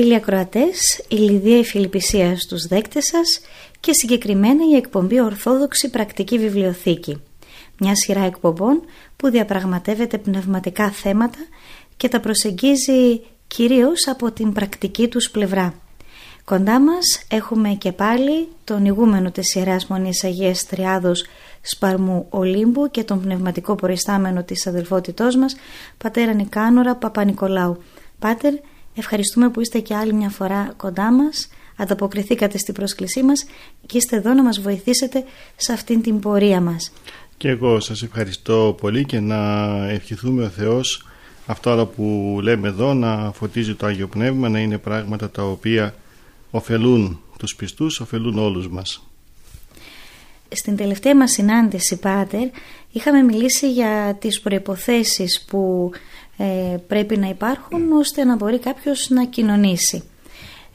Φίλοι ακροατές, η Λιδία η Φιλιππισία στους δέκτες σας και συγκεκριμένα η εκπομπή Ορθόδοξη Πρακτική Βιβλιοθήκη. Μια σειρά εκπομπών που διαπραγματεύεται πνευματικά θέματα και τα προσεγγίζει κυρίως από την πρακτική τους πλευρά. Κοντά μας έχουμε και πάλι τον ηγούμενο της Ιεράς Μονής Αγίας Τριάδος Σπαρμού Ολύμπου και τον πνευματικό προϊστάμενο της αδελφότητός μας, πατέρα Νικάνορα Παπα-Νικολάου. Πάτερ, Ευχαριστούμε που είστε και άλλη μια φορά κοντά μας, ανταποκριθήκατε στην πρόσκλησή μας και είστε εδώ να μας βοηθήσετε σε αυτήν την πορεία μας. Και εγώ σας ευχαριστώ πολύ και να ευχηθούμε ο Θεός αυτό άλλο που λέμε εδώ να φωτίζει το Άγιο Πνεύμα, να είναι πράγματα τα οποία ωφελούν τους πιστούς, ωφελούν όλους μας. Στην τελευταία μας συνάντηση, Πάτερ, είχαμε μιλήσει για τις προϋποθέσεις που ε, πρέπει να υπάρχουν ώστε να μπορεί κάποιος να κοινωνήσει.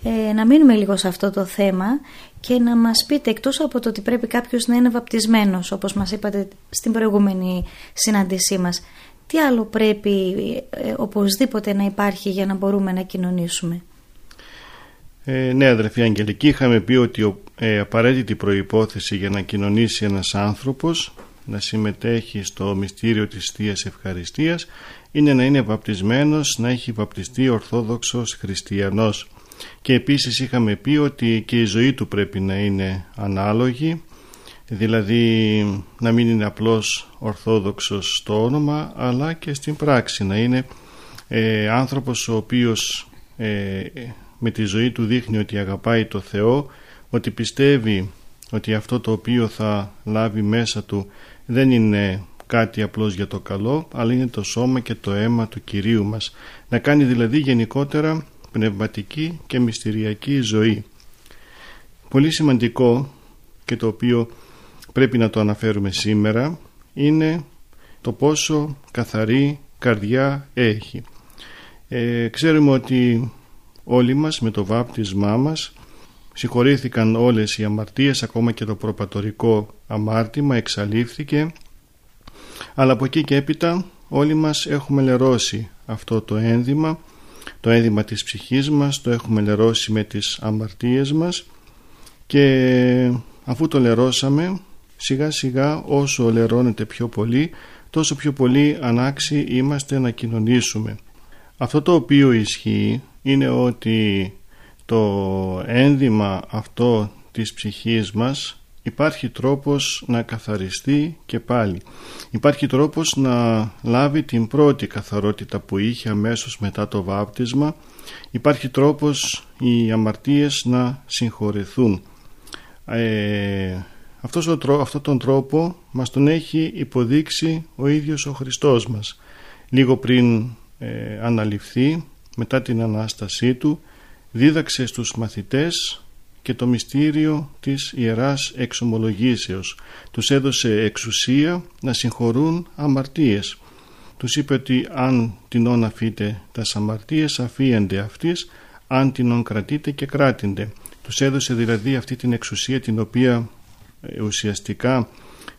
Ε, να μείνουμε λίγο σε αυτό το θέμα και να μας πείτε εκτός από το ότι πρέπει κάποιος να είναι βαπτισμένος όπως μας είπατε στην προηγούμενη συνάντησή μας τι άλλο πρέπει ε, οπωσδήποτε να υπάρχει για να μπορούμε να κοινωνήσουμε; Ε, ναι αδερφή Αγγελική είχαμε πει ότι ε, απαραίτητη προϋπόθεση για να κοινωνήσει ένας άνθρωπος να συμμετέχει στο μυστήριο της Θείας Ευχαριστίας είναι να είναι βαπτισμένος, να έχει βαπτιστεί ορθόδοξος χριστιανός. Και επίσης είχαμε πει ότι και η ζωή του πρέπει να είναι ανάλογη, δηλαδή να μην είναι απλώς ορθόδοξος στο όνομα, αλλά και στην πράξη να είναι ε, άνθρωπος ο οποίος ε, με τη ζωή του δείχνει ότι αγαπάει το Θεό, ότι πιστεύει ότι αυτό το οποίο θα λάβει μέσα του δεν είναι κάτι απλώς για το καλό, αλλά είναι το σώμα και το αίμα του Κυρίου μας. Να κάνει δηλαδή γενικότερα πνευματική και μυστηριακή ζωή. Πολύ σημαντικό και το οποίο πρέπει να το αναφέρουμε σήμερα είναι το πόσο καθαρή καρδιά έχει. Ε, ξέρουμε ότι όλοι μας με το βάπτισμά μας συγχωρήθηκαν όλες οι αμαρτίες ακόμα και το προπατορικό αμάρτημα εξαλείφθηκε. Αλλά από εκεί και έπειτα όλοι μας έχουμε λερώσει αυτό το ένδυμα το ένδυμα της ψυχής μας το έχουμε λερώσει με τις αμαρτίες μας. Και αφού το λερώσαμε σιγά σιγά όσο λερώνεται πιο πολύ τόσο πιο πολύ ανάξιοι είμαστε να κοινωνήσουμε. Αυτό το οποίο ισχύει είναι ότι το ένδυμα αυτό της ψυχής μας υπάρχει τρόπος να καθαριστεί και πάλι. Υπάρχει τρόπος να λάβει την πρώτη καθαρότητα που είχε αμέσως μετά το βάπτισμα. Υπάρχει τρόπος οι αμαρτίες να συγχωρεθούν. Ε, αυτός ο, αυτόν τον τρόπο μας τον έχει υποδείξει ο ίδιος ο Χριστός μας. Λίγο πριν ε, αναλυφθεί μετά την Ανάστασή Του δίδαξε στους μαθητές και το μυστήριο της Ιεράς Εξομολογήσεως. Τους έδωσε εξουσία να συγχωρούν αμαρτίες. Τους είπε ότι αν την αφείτε τα αμαρτίες αφίενται αυτής, αν την κρατείτε και κράτηνται. Τους έδωσε δηλαδή αυτή την εξουσία την οποία ε, ουσιαστικά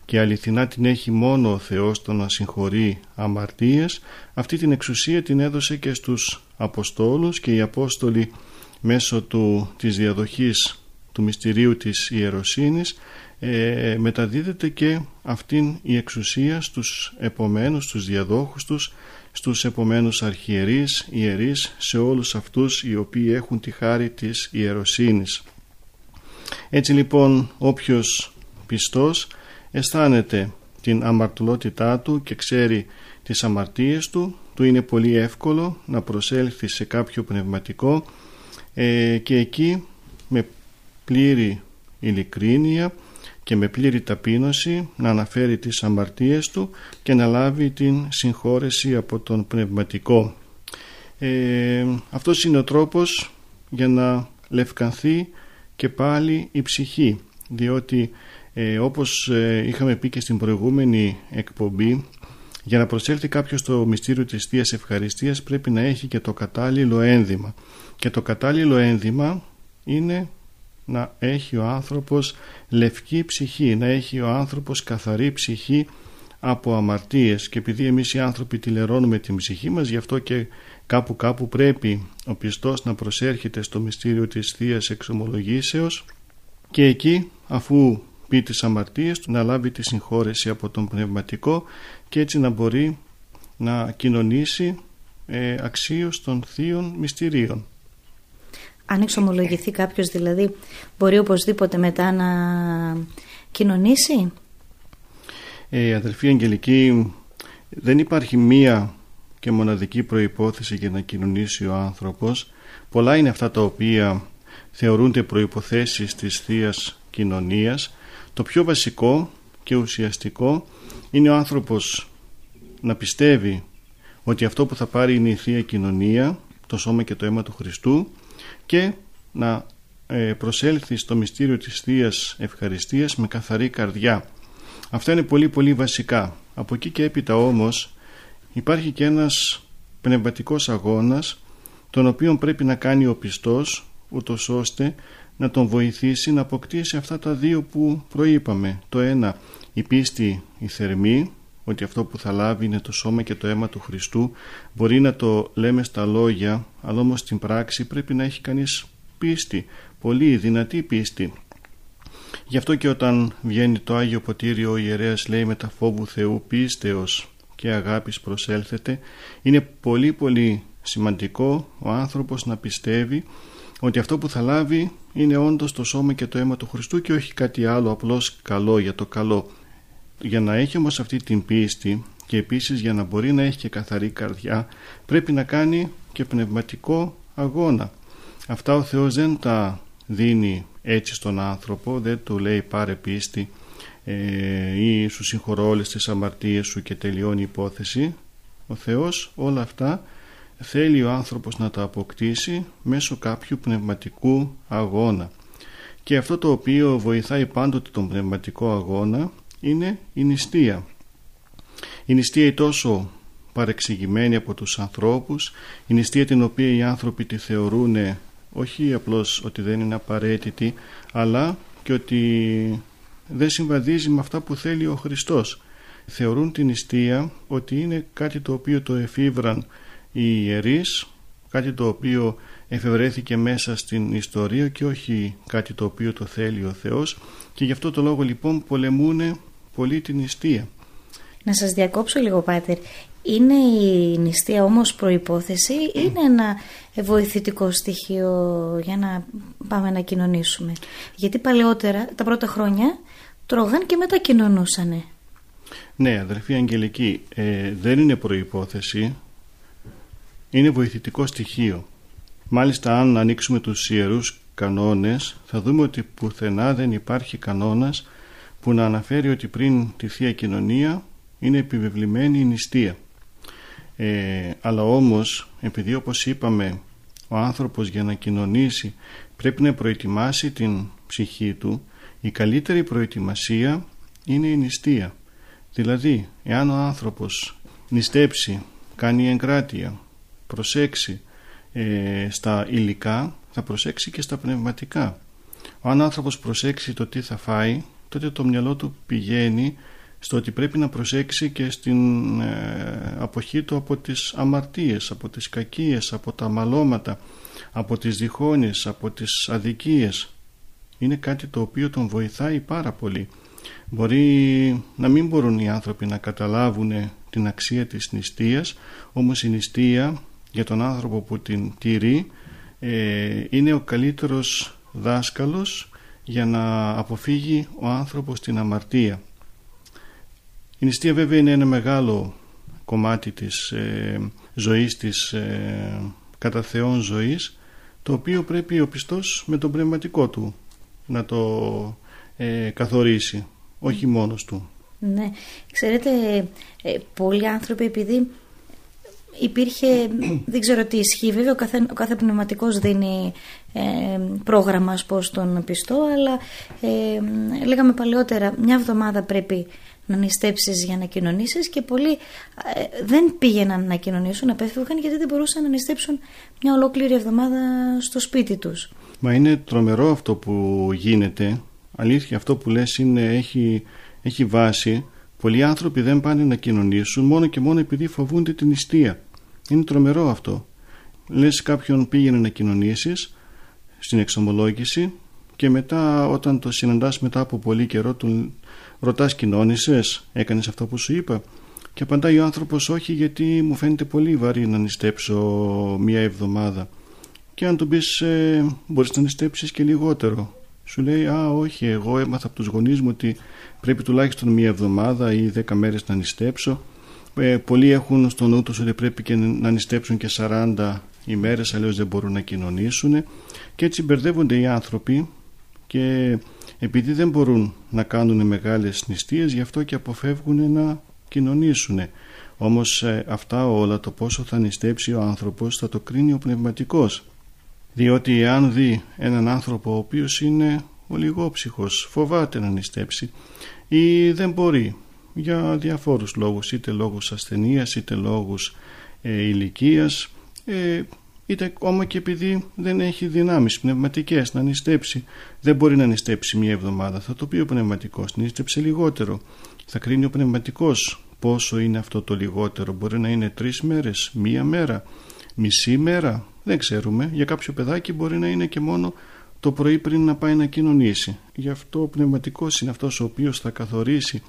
και αληθινά την έχει μόνο ο Θεός το να συγχωρεί αμαρτίες αυτή την εξουσία την έδωσε και στους Αποστόλους και οι Απόστολοι μέσω του, της διαδοχής του μυστηρίου της ιεροσύνης ε, μεταδίδεται και αυτήν η εξουσία στους επομένους, στους διαδόχους τους, στους επομένους αρχιερείς, ιερείς, σε όλους αυτούς οι οποίοι έχουν τη χάρη της ιεροσύνης. Έτσι λοιπόν όποιος πιστός αισθάνεται την αμαρτωλότητά του και ξέρει τις αμαρτίες του, του είναι πολύ εύκολο να προσέλθει σε κάποιο πνευματικό ε, και εκεί με πλήρη ειλικρίνεια και με πλήρη ταπείνωση να αναφέρει τις αμαρτίες του και να λάβει την συγχώρεση από τον πνευματικό. Ε, αυτός είναι ο τρόπος για να λευκανθεί και πάλι η ψυχή διότι ε, όπως ε, είχαμε πει και στην προηγούμενη εκπομπή για να προσέλθει κάποιος στο μυστήριο της Θείας Ευχαριστίας πρέπει να έχει και το κατάλληλο ένδυμα και το κατάλληλο ένδυμα είναι να έχει ο άνθρωπος λευκή ψυχή, να έχει ο άνθρωπος καθαρή ψυχή από αμαρτίες και επειδή εμείς οι άνθρωποι τηλερώνουμε την ψυχή μας γι' αυτό και κάπου κάπου πρέπει ο πιστός να προσέρχεται στο μυστήριο της Θείας Εξομολογήσεως και εκεί αφού πει τις αμαρτίες του να λάβει τη συγχώρεση από τον πνευματικό και έτσι να μπορεί να κοινωνήσει ε, αξίως των θείων μυστηρίων. Αν εξομολογηθεί κάποιος δηλαδή μπορεί οπωσδήποτε μετά να κοινωνήσει; Ε, αδελφή Αγγελική δεν υπάρχει μία και μοναδική προϋπόθεση για να κοινωνήσει ο άνθρωπος. Πολλά είναι αυτά τα οποία θεωρούνται προϋποθέσεις της θείας κοινωνίας. Το πιο βασικό και ουσιαστικό είναι ο άνθρωπος να πιστεύει ότι αυτό που θα πάρει είναι η Θεία Κοινωνία, το σώμα και το αίμα του Χριστού και να ε, προσέλθει στο μυστήριο της θείας Ευχαριστίας με καθαρή καρδιά. Αυτά είναι πολύ πολύ βασικά. Από εκεί και έπειτα όμως υπάρχει και ένας πνευματικός αγώνας τον οποίο πρέπει να κάνει ο πιστός ούτως ώστε να τον βοηθήσει να αποκτήσει αυτά τα δύο που προείπαμε. Το ένα η πίστη η θερμή ότι αυτό που θα λάβει είναι το σώμα και το αίμα του Χριστού. Μπορεί να το λέμε στα λόγια αλλά όμως στην πράξη πρέπει να έχει κανείς πίστη πολύ δυνατή πίστη. Γι' αυτό και όταν βγαίνει το Άγιο Ποτήριο ο ιερέας λέει με τα φόβου Θεού πίστεως και αγάπης προσέλθεται είναι πολύ πολύ σημαντικό ο άνθρωπος να πιστεύει ότι αυτό που θα λάβει είναι όντως το σώμα και το αίμα του Χριστού και όχι κάτι άλλο απλώς καλό για το καλό για να έχει όμως αυτή την πίστη και επίσης για να μπορεί να έχει και καθαρή καρδιά πρέπει να κάνει και πνευματικό αγώνα. Αυτά ο Θεός δεν τα δίνει έτσι στον άνθρωπο, δεν του λέει πάρε πίστη ε, ή σου συγχωρώ όλες τις αμαρτίες σου και τελειώνει η υπόθεση. Ο Θεός όλα αυτά θέλει ο άνθρωπος να τα αποκτήσει μέσω κάποιου πνευματικού αγώνα. Και αυτό το οποίο βοηθάει πάντοτε τον πνευματικό αγώνα είναι η νηστεία. Η νηστεία είναι τόσο παρεξηγημένη από τους ανθρώπους, η νηστεία την οποία οι άνθρωποι τη θεωρούν όχι απλώς ότι δεν είναι απαραίτητη, αλλά και ότι δεν συμβαδίζει με αυτά που θέλει ο Χριστός. Θεωρούν την νηστεία ότι είναι κάτι το οποίο το εφήβραν οι ιερείς, κάτι το οποίο εφευρέθηκε μέσα στην ιστορία και όχι κάτι το οποίο το θέλει ο Θεός και γι' αυτό το λόγο λοιπόν πολεμούν πολύ την νηστεία. Να σας διακόψω λίγο Πάτερ. Είναι η νηστεία όμως προϋπόθεση ή είναι ένα βοηθητικό στοιχείο για να πάμε να κοινωνήσουμε; Γιατί παλαιότερα τα πρώτα χρόνια τρώγαν και μετά κοινωνούσανε. Ναι αδερφή Αγγελική ε, δεν είναι προϋπόθεση είναι βοηθητικό στοιχείο. Μάλιστα αν ανοίξουμε τους ιερούς κανόνες θα δούμε ότι πουθενά δεν υπάρχει κανόνας που να αναφέρει ότι πριν τη Θεία Κοινωνία είναι επιβεβλημένη η νηστεία. Ε, αλλά όμως επειδή όπως είπαμε ο άνθρωπος για να κοινωνήσει πρέπει να προετοιμάσει την ψυχή του η καλύτερη προετοιμασία είναι η νηστεία. Δηλαδή εάν ο άνθρωπος νηστέψει, κάνει εγκράτεια, προσέξει ε, στα υλικά θα προσέξει και στα πνευματικά. Ο άνθρωπος προσέξει το τι θα φάει τότε το μυαλό του πηγαίνει στο ότι πρέπει να προσέξει και στην ε, αποχή του από τις αμαρτίες, από τις κακίες, από τα μαλώματα, από τις διχόνες, από τις αδικίες. είναι κάτι το οποίο τον βοηθάει πάρα πολύ. Μπορεί να μην μπορούν οι άνθρωποι να καταλάβουν την αξία της νηστείας, όμως η νηστεία για τον άνθρωπο που την τηρεί ε, είναι ο καλύτερος δάσκαλος για να αποφύγει ο άνθρωπος την αμαρτία. Η νηστεία βέβαια είναι ένα μεγάλο κομμάτι της ε, ζωής της ε, κατά Θεόν ζωής το οποίο πρέπει ο πιστός με τον πνευματικό του να το ε, καθορίσει όχι μόνος του. Ναι, ξέρετε ε, πολλοί άνθρωποι επειδή υπήρχε, δεν ξέρω τι ισχύει βέβαια ο κάθε, ο κάθε πνευματικός δίνει ε, πρόγραμμα ας πω στον πιστό αλλά ε, λέγαμε παλαιότερα μια εβδομάδα πρέπει να νηστέψεις για να κοινωνήσεις και πολλοί ε, δεν πήγαιναν να κοινωνήσουν, απέφευγαν γιατί δεν μπορούσαν να νηστέψουν μια ολόκληρη εβδομάδα στο σπίτι τους. Μα είναι τρομερό αυτό που γίνεται. Αλήθεια αυτό που λες είναι, έχει, έχει βάση. Πολλοί άνθρωποι δεν πάνε να κοινωνήσουν μόνο και μόνο επειδή φοβούνται την νηστεία. Είναι τρομερό αυτό. Λες κάποιον πήγαινε να κοινωνήσεις στην εξομολόγηση και μετά όταν το συναντάς μετά από πολύ καιρό του ρωτάς κοινώνησες, έκανες αυτό που σου είπα; Και απαντάει ο άνθρωπος όχι γιατί μου φαίνεται πολύ βαρύ να νηστέψω μία εβδομάδα. Και αν του πεις ε, μπορείς να νηστέψεις και λιγότερο σου λέει α όχι εγώ έμαθα από τους γονείς μου ότι πρέπει τουλάχιστον μία εβδομάδα ή δέκα μέρες να νηστέψω ε, πολλοί έχουν στο νου τους ότι πρέπει και να νηστέψουν και 40 ημέρες αλλιώς δεν μπορούν να κοινωνήσουν. Και έτσι μπερδεύονται οι άνθρωποι και επειδή δεν μπορούν να κάνουν μεγάλες νηστείες γι' αυτό και αποφεύγουν να κοινωνήσουν. Όμως ε, αυτά όλα το πόσο θα νηστέψει ο άνθρωπος θα το κρίνει ο πνευματικός. Διότι αν δει έναν άνθρωπο ο οποίος είναι ολιγόψυχος φοβάται να νηστέψει ή δεν μπορεί για διαφόρους λόγους είτε λόγους ασθενείας είτε λόγους ε, ηλικίας. Ε, είτε ακόμα και επειδή δεν έχει δυνάμεις πνευματικές να νηστέψει δεν μπορεί να νηστέψει μια εβδομάδα. Θα το πει ο πνευματικός νηστέψε λιγότερο. Θα κρίνει ο πνευματικός πόσο είναι αυτό το λιγότερο. Μπορεί να είναι τρεις μέρες, μία μέρα μισή μέρα, δεν ξέρουμε. Για κάποιο παιδάκι μπορεί να είναι και μόνο το πρωί πριν να πάει να κοινωνήσει. Γι' αυτό ο πνευματικός είναι αυτός ο οποίος θα καθορίσει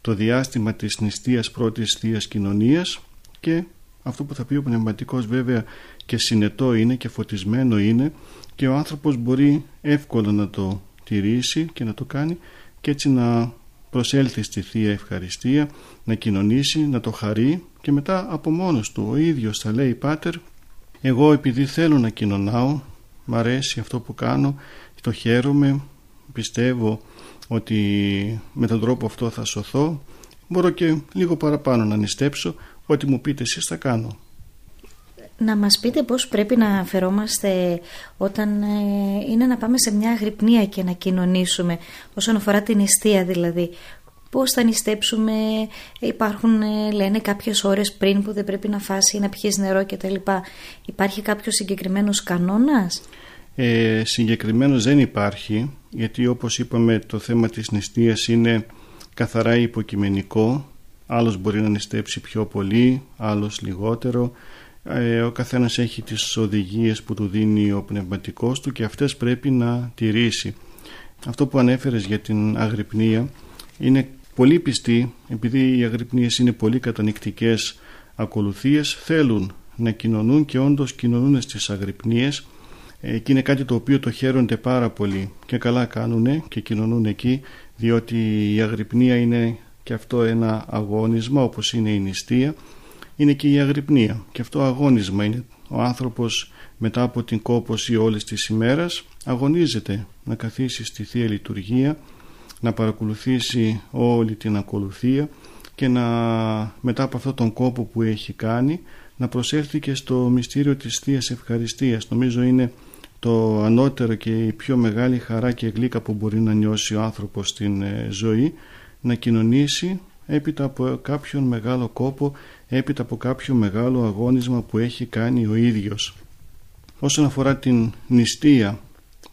το διάστημα της νηστείας πρώτης θείας κοινωνίας και αυτό που θα πει ο πνευματικός βέβαια και συνετό είναι και φωτισμένο είναι και ο άνθρωπος μπορεί εύκολα να το τηρήσει και να το κάνει και έτσι να προσέλθει στη Θεία Ευχαριστία, να κοινωνήσει, να το χαρεί και μετά από μόνος του ο ίδιος θα λέει «Πάτερ, εγώ επειδή θέλω να κοινωνάω, μ' αρέσει αυτό που κάνω, το χαίρομαι, πιστεύω ότι με τον τρόπο αυτό θα σωθώ, μπορώ και λίγο παραπάνω να νηστέψω, ό,τι μου πείτε εσείς θα κάνω». Να μας πείτε πώς πρέπει να φερόμαστε όταν ε, είναι να πάμε σε μια αγρυπνία και να κοινωνήσουμε όσον αφορά την νηστεία δηλαδή. Πώς θα νηστέψουμε, υπάρχουν ε, λένε κάποιες ώρες πριν που δεν πρέπει να φάσει ή να πιείς νερό κτλ. Υπάρχει κάποιος συγκεκριμένος κανόνας; Ε, συγκεκριμένος δεν υπάρχει γιατί όπως είπαμε το θέμα της νηστείας είναι καθαρά υποκειμενικό. Άλλος μπορεί να νηστέψει πιο πολύ, άλλος λιγότερο. Ε, ο καθένας έχει τις οδηγίες που του δίνει ο πνευματικός του και αυτές πρέπει να τηρήσει. Αυτό που ανέφερες για την αγρυπνία είναι πολύ πιστοί, επειδή οι αγρυπνίες είναι πολύ κατανοητικές ακολουθίες, θέλουν να κοινωνούν και όντως κοινωνούν στις αγρυπνίες. ε, και είναι κάτι το οποίο το χαίρονται πάρα πολύ. Και καλά κάνουν και κοινωνούν εκεί διότι η αγρυπνία είναι και αυτό ένα αγώνισμα όπως είναι η νηστεία. Είναι και η αγρυπνία. Και αυτό αγώνισμα είναι. Ο άνθρωπος μετά από την κόπωση όλες τις ημέρας αγωνίζεται να καθίσει στη Θεία Λειτουργία να παρακολουθήσει όλη την ακολουθία και να μετά από αυτόν τον κόπο που έχει κάνει να προσέλθει και στο μυστήριο της Θείας Ευχαριστίας. Νομίζω είναι το ανώτερο και η πιο μεγάλη χαρά και γλύκα που μπορεί να νιώσει ο άνθρωπος στην ε, ζωή να κοινωνήσει έπειτα από κάποιον μεγάλο κόπο έπειτα από κάποιο μεγάλο αγώνισμα που έχει κάνει ο ίδιος. Όσον αφορά την νηστεία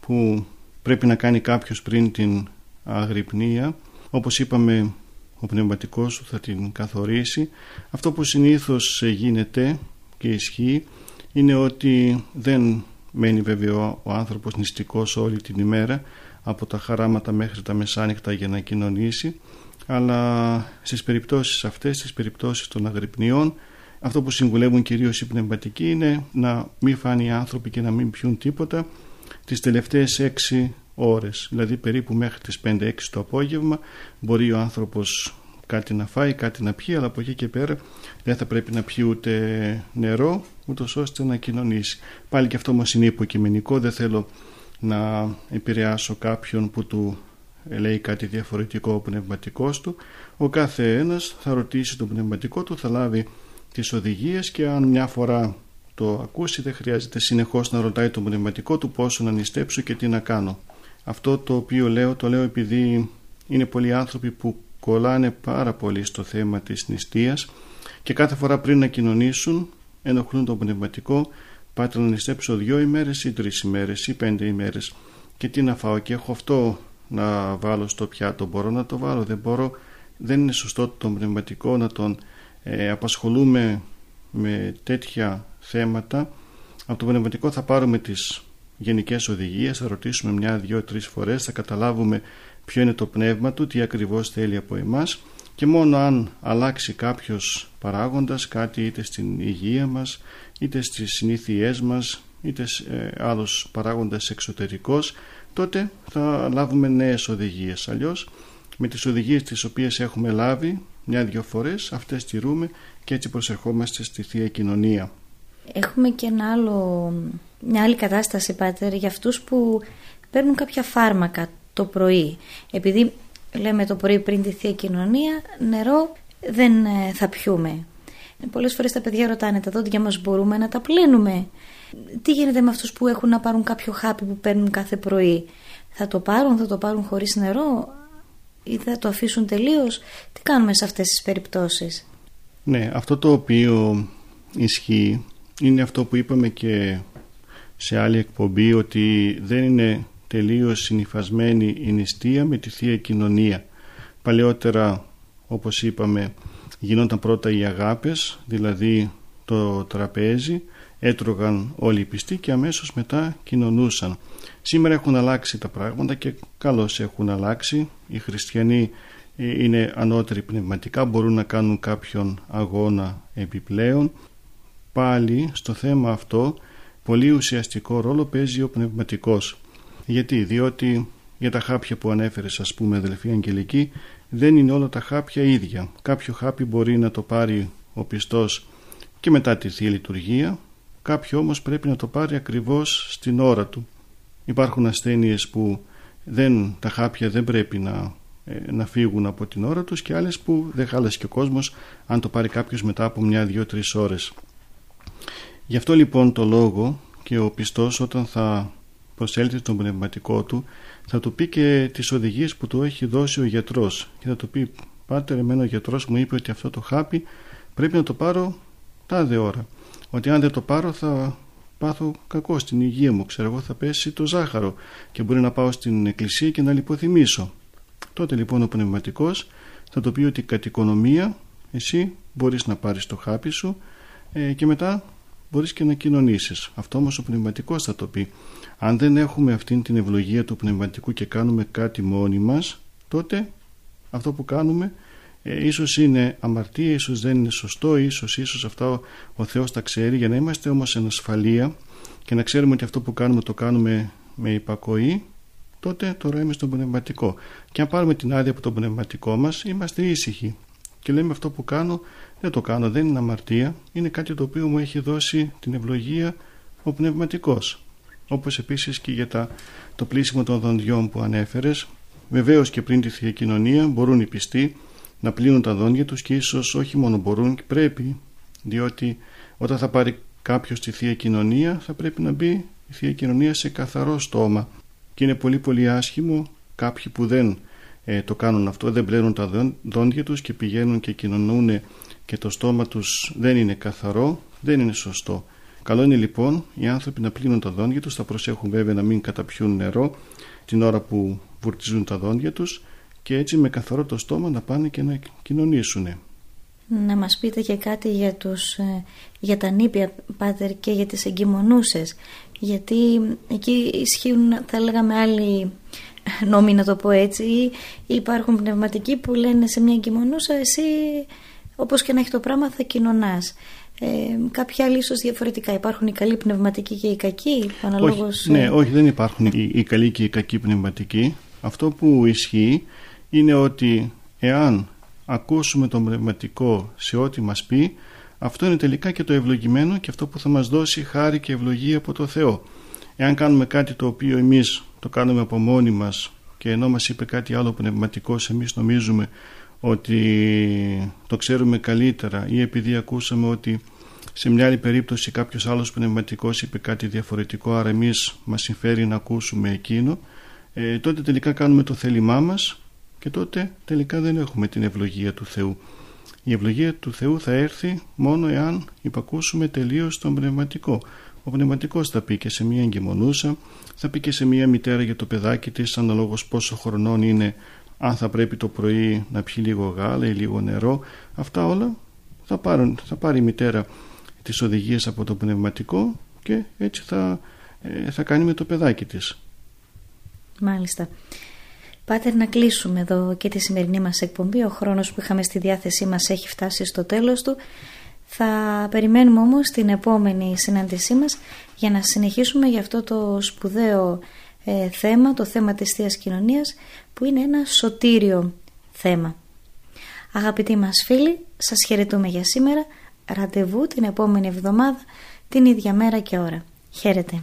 που πρέπει να κάνει κάποιος πριν την αγρυπνία, όπως είπαμε ο πνευματικός σου θα την καθορίσει. Αυτό που συνήθως γίνεται και ισχύει είναι ότι δεν μένει βέβαια ο άνθρωπος νηστικός όλη την ημέρα από τα χαράματα μέχρι τα μεσάνυχτα για να κοινωνήσει. Αλλά στις περιπτώσεις αυτές, στις περιπτώσεις των αγρυπνιών αυτό που συμβουλεύουν κυρίως οι πνευματικοί είναι να μην φάνε οι άνθρωποι και να μην πιούν τίποτα τις τελευταίες έξι ώρες. Δηλαδή περίπου μέχρι τις 5-6 το απόγευμα μπορεί ο άνθρωπος κάτι να φάει, κάτι να πιει αλλά από εκεί και πέρα δεν θα πρέπει να πιει ούτε νερό ούτως ώστε να κοινωνήσει. Πάλι και αυτό μας είναι υποκειμενικό. Δεν θέλω να επηρεάσω κάποιον που του λέει κάτι διαφορετικό ο πνευματικός του. Ο κάθε ένας θα ρωτήσει τον πνευματικό του θα λάβει τις οδηγίες και αν μια φορά το ακούσει δεν χρειάζεται συνεχώς να ρωτάει τον πνευματικό του πόσο να νηστέψω και τι να κάνω. Αυτό το οποίο λέω το λέω επειδή είναι πολλοί άνθρωποι που κολλάνε πάρα πολύ στο θέμα της νηστείας και κάθε φορά πριν να κοινωνήσουν ενοχλούν τον πνευματικό πάτε να νηστέψω δύο ημέρες ή τρεις ημέρες ή πέντε ημέρες. Και τι να φάω και έχω αυτό να βάλω στο πιάτο μπορώ να το βάλω δεν μπορώ. Δεν είναι σωστό τον πνευματικό να τον ε, απασχολούμε με τέτοια θέματα. Από το πνευματικό θα πάρουμε τις γενικές οδηγίες θα ρωτήσουμε μια, δυο, τρεις φορές θα καταλάβουμε ποιο είναι το πνεύμα του τι ακριβώς θέλει από εμάς και μόνο αν αλλάξει κάποιος παράγοντας κάτι είτε στην υγεία μας είτε στις συνήθειές μας είτε ε, άλλος παράγοντας εξωτερικός τότε θα λάβουμε νέες οδηγίες. Αλλιώς με τις οδηγίες τις οποίες έχουμε λάβει μια-δυο φορές αυτές τηρούμε και έτσι προσερχόμαστε στη Θεία Κοινωνία. Έχουμε και ένα άλλο, μια άλλη κατάσταση Πάτερ για αυτούς που παίρνουν κάποια φάρμακα το πρωί επειδή λέμε το πρωί πριν τη Θεία Κοινωνία νερό δεν ε, θα πιούμε Πολλές φορές τα παιδιά ρωτάνε τα δόντια μας μπορούμε να τα πλύνουμε τι γίνεται με αυτούς που έχουν να πάρουν κάποιο χάπι που παίρνουν κάθε πρωί; Θα το πάρουν, θα το πάρουν χωρίς νερό ή θα το αφήσουν τελείως; Τι κάνουμε σε αυτές τις περιπτώσεις; Ναι, αυτό το οποίο ισχύει είναι αυτό που είπαμε και σε άλλη εκπομπή ότι δεν είναι τελείως συνειφασμένη η νηστεία με τη Θεία Κοινωνία. Παλαιότερα όπως είπαμε γινόταν πρώτα οι αγάπες δηλαδή το τραπέζι έτρωγαν όλοι οι πιστοί και αμέσως μετά κοινωνούσαν. Σήμερα έχουν αλλάξει τα πράγματα και καλώς έχουν αλλάξει. Οι χριστιανοί ε, είναι ανώτεροι πνευματικά, μπορούν να κάνουν κάποιον αγώνα επιπλέον. Πάλι στο θέμα αυτό πολύ ουσιαστικό ρόλο παίζει ο πνευματικός. Γιατί, διότι για τα χάπια που ανέφερες ας πούμε αδελφή Αγγελική δεν είναι όλα τα χάπια ίδια. Κάποιο χάπι μπορεί να το πάρει ο πιστός και μετά τη Θεία Λειτουργία κάποιο όμως πρέπει να το πάρει ακριβώς στην ώρα του. Υπάρχουν ασθένειες που δεν, τα χάπια δεν πρέπει να, ε, να φύγουν από την ώρα τους και άλλες που δεν χάλασε και ο κόσμος αν το πάρει κάποιος μετά από μια, δύο, τρεις ώρες. Γι' αυτό λοιπόν το λόγο και ο πιστός όταν θα προσέλθει τον πνευματικό του θα του πει και τις οδηγίες που του έχει δώσει ο γιατρός. Και θα του πει «Πάτερ, εμένα ο γιατρός μου είπε ότι αυτό το χάπι πρέπει να το πάρω τάδε ώρα. Ότι αν δεν το πάρω θα πάθω κακό στην υγεία μου. Ξέρω εγώ θα πέσει το ζάχαρο και μπορεί να πάω στην εκκλησία και να λιποθυμίσω τότε λοιπόν ο πνευματικός θα το πει ότι κατ' οικονομία εσύ μπορείς να πάρεις το χάπι σου ε, και μετά μπορείς και να κοινωνήσεις. Αυτό όμως ο πνευματικός θα το πει αν δεν έχουμε αυτήν την ευλογία του πνευματικού και κάνουμε κάτι μόνοι μας τότε αυτό που κάνουμε ε, ίσως είναι αμαρτία, ίσως δεν είναι σωστό, ίσως, ίσως αυτά ο Θεός τα ξέρει. Για να είμαστε όμως εν ασφαλεία και να ξέρουμε ότι αυτό που κάνουμε το κάνουμε με υπακοή τότε τώρα είμαστε στο πνευματικό. Και αν πάρουμε την άδεια από το πνευματικό μας είμαστε ήσυχοι. Και λέμε αυτό που κάνω δεν το κάνω, δεν είναι αμαρτία. Είναι κάτι το οποίο μου έχει δώσει την ευλογία ο πνευματικός όπως επίσης και για τα, το πλήσιμο των δοντιών που ανέφερες. Βεβαίως και πριν τη Θεία Κοινωνία μπορούν οι πιστοί να πλύνουν τα δόντια τους και ίσως όχι μόνο μπορούν και πρέπει διότι όταν θα πάρει κάποιος τη Θεία Κοινωνία θα πρέπει να μπει η Θεία Κοινωνία σε καθαρό στόμα. Και είναι πολύ πολύ άσχημο κάποιοι που δεν ε, το κάνουν αυτό δεν πλένουν τα δόντια τους και πηγαίνουν και κοινωνούν και το στόμα τους δεν είναι καθαρό δεν είναι σωστό καλό είναι λοιπόν οι άνθρωποι να πλύνουν τα δόντια τους θα προσέχουν βέβαια να μην καταπιούν νερό την ώρα που βουρτίζουν τα δόντια τους και έτσι με καθαρό το στόμα να πάνε και να κοινωνήσουν. Να μας πείτε και κάτι για, τους, ε, για τα νήπια πάτερ και για τις εγκυμονούσες γιατί εκεί ισχύουν θα λέγαμε άλλοι νόμοι να το πω έτσι ή υπάρχουν πνευματικοί που λένε σε μια εγκυμονούσα εσύ όπως και να έχει το πράγμα θα κοινωνάς ε, κάποια άλλοι ίσως διαφορετικά. Υπάρχουν οι καλοί πνευματικοί και οι κακοί αναλόγως... όχι, ναι, ε, όχι δεν υπάρχουν οι, οι καλοί και οι κακοί πνευματικοί. Αυτό που ισχύει είναι ότι εάν ακούσουμε τον πνευματικό σε ό,τι μας πει αυτό είναι τελικά και το ευλογημένο και αυτό που θα μας δώσει χάρη και ευλογία από το Θεό. Εάν κάνουμε κάτι το οποίο εμείς το κάνουμε από μόνοι μας και ενώ μας είπε κάτι άλλο πνευματικό εμείς νομίζουμε ότι το ξέρουμε καλύτερα ή επειδή ακούσαμε ότι σε μια άλλη περίπτωση κάποιος άλλος πνευματικός είπε κάτι διαφορετικό άρα εμείς μας συμφέρει να ακούσουμε εκείνο ε, τότε τελικά κάνουμε το θέλημά μας και τότε τελικά δεν έχουμε την ευλογία του Θεού. Η ευλογία του Θεού θα έρθει μόνο εάν υπακούσουμε τελείως τον πνευματικό. Ο πνευματικός θα πει και σε μια εγκυμονούσα, θα πει και σε μια μητέρα για το παιδάκι της, αναλόγως πόσο χρονών είναι, αν θα πρέπει το πρωί να πιει λίγο γάλα ή λίγο νερό. Αυτά όλα θα, πάρουν, θα πάρει η μητέρα τις οδηγίες από το πνευματικό και έτσι θα, ε, θα κάνει με το παιδάκι της. Μάλιστα. Πάτερ να κλείσουμε εδώ και τη σημερινή μας εκπομπή. Ο χρόνος που είχαμε στη διάθεσή μας έχει φτάσει στο τέλος του. Θα περιμένουμε όμως την επόμενη συνάντησή μας για να συνεχίσουμε για αυτό το σπουδαίο ε, θέμα, το θέμα της Θείας Κοινωνίας που είναι ένα σωτήριο θέμα. Αγαπητοί μας φίλοι, σας χαιρετούμε για σήμερα. Ραντεβού την επόμενη εβδομάδα, την ίδια μέρα και ώρα. Χαίρετε.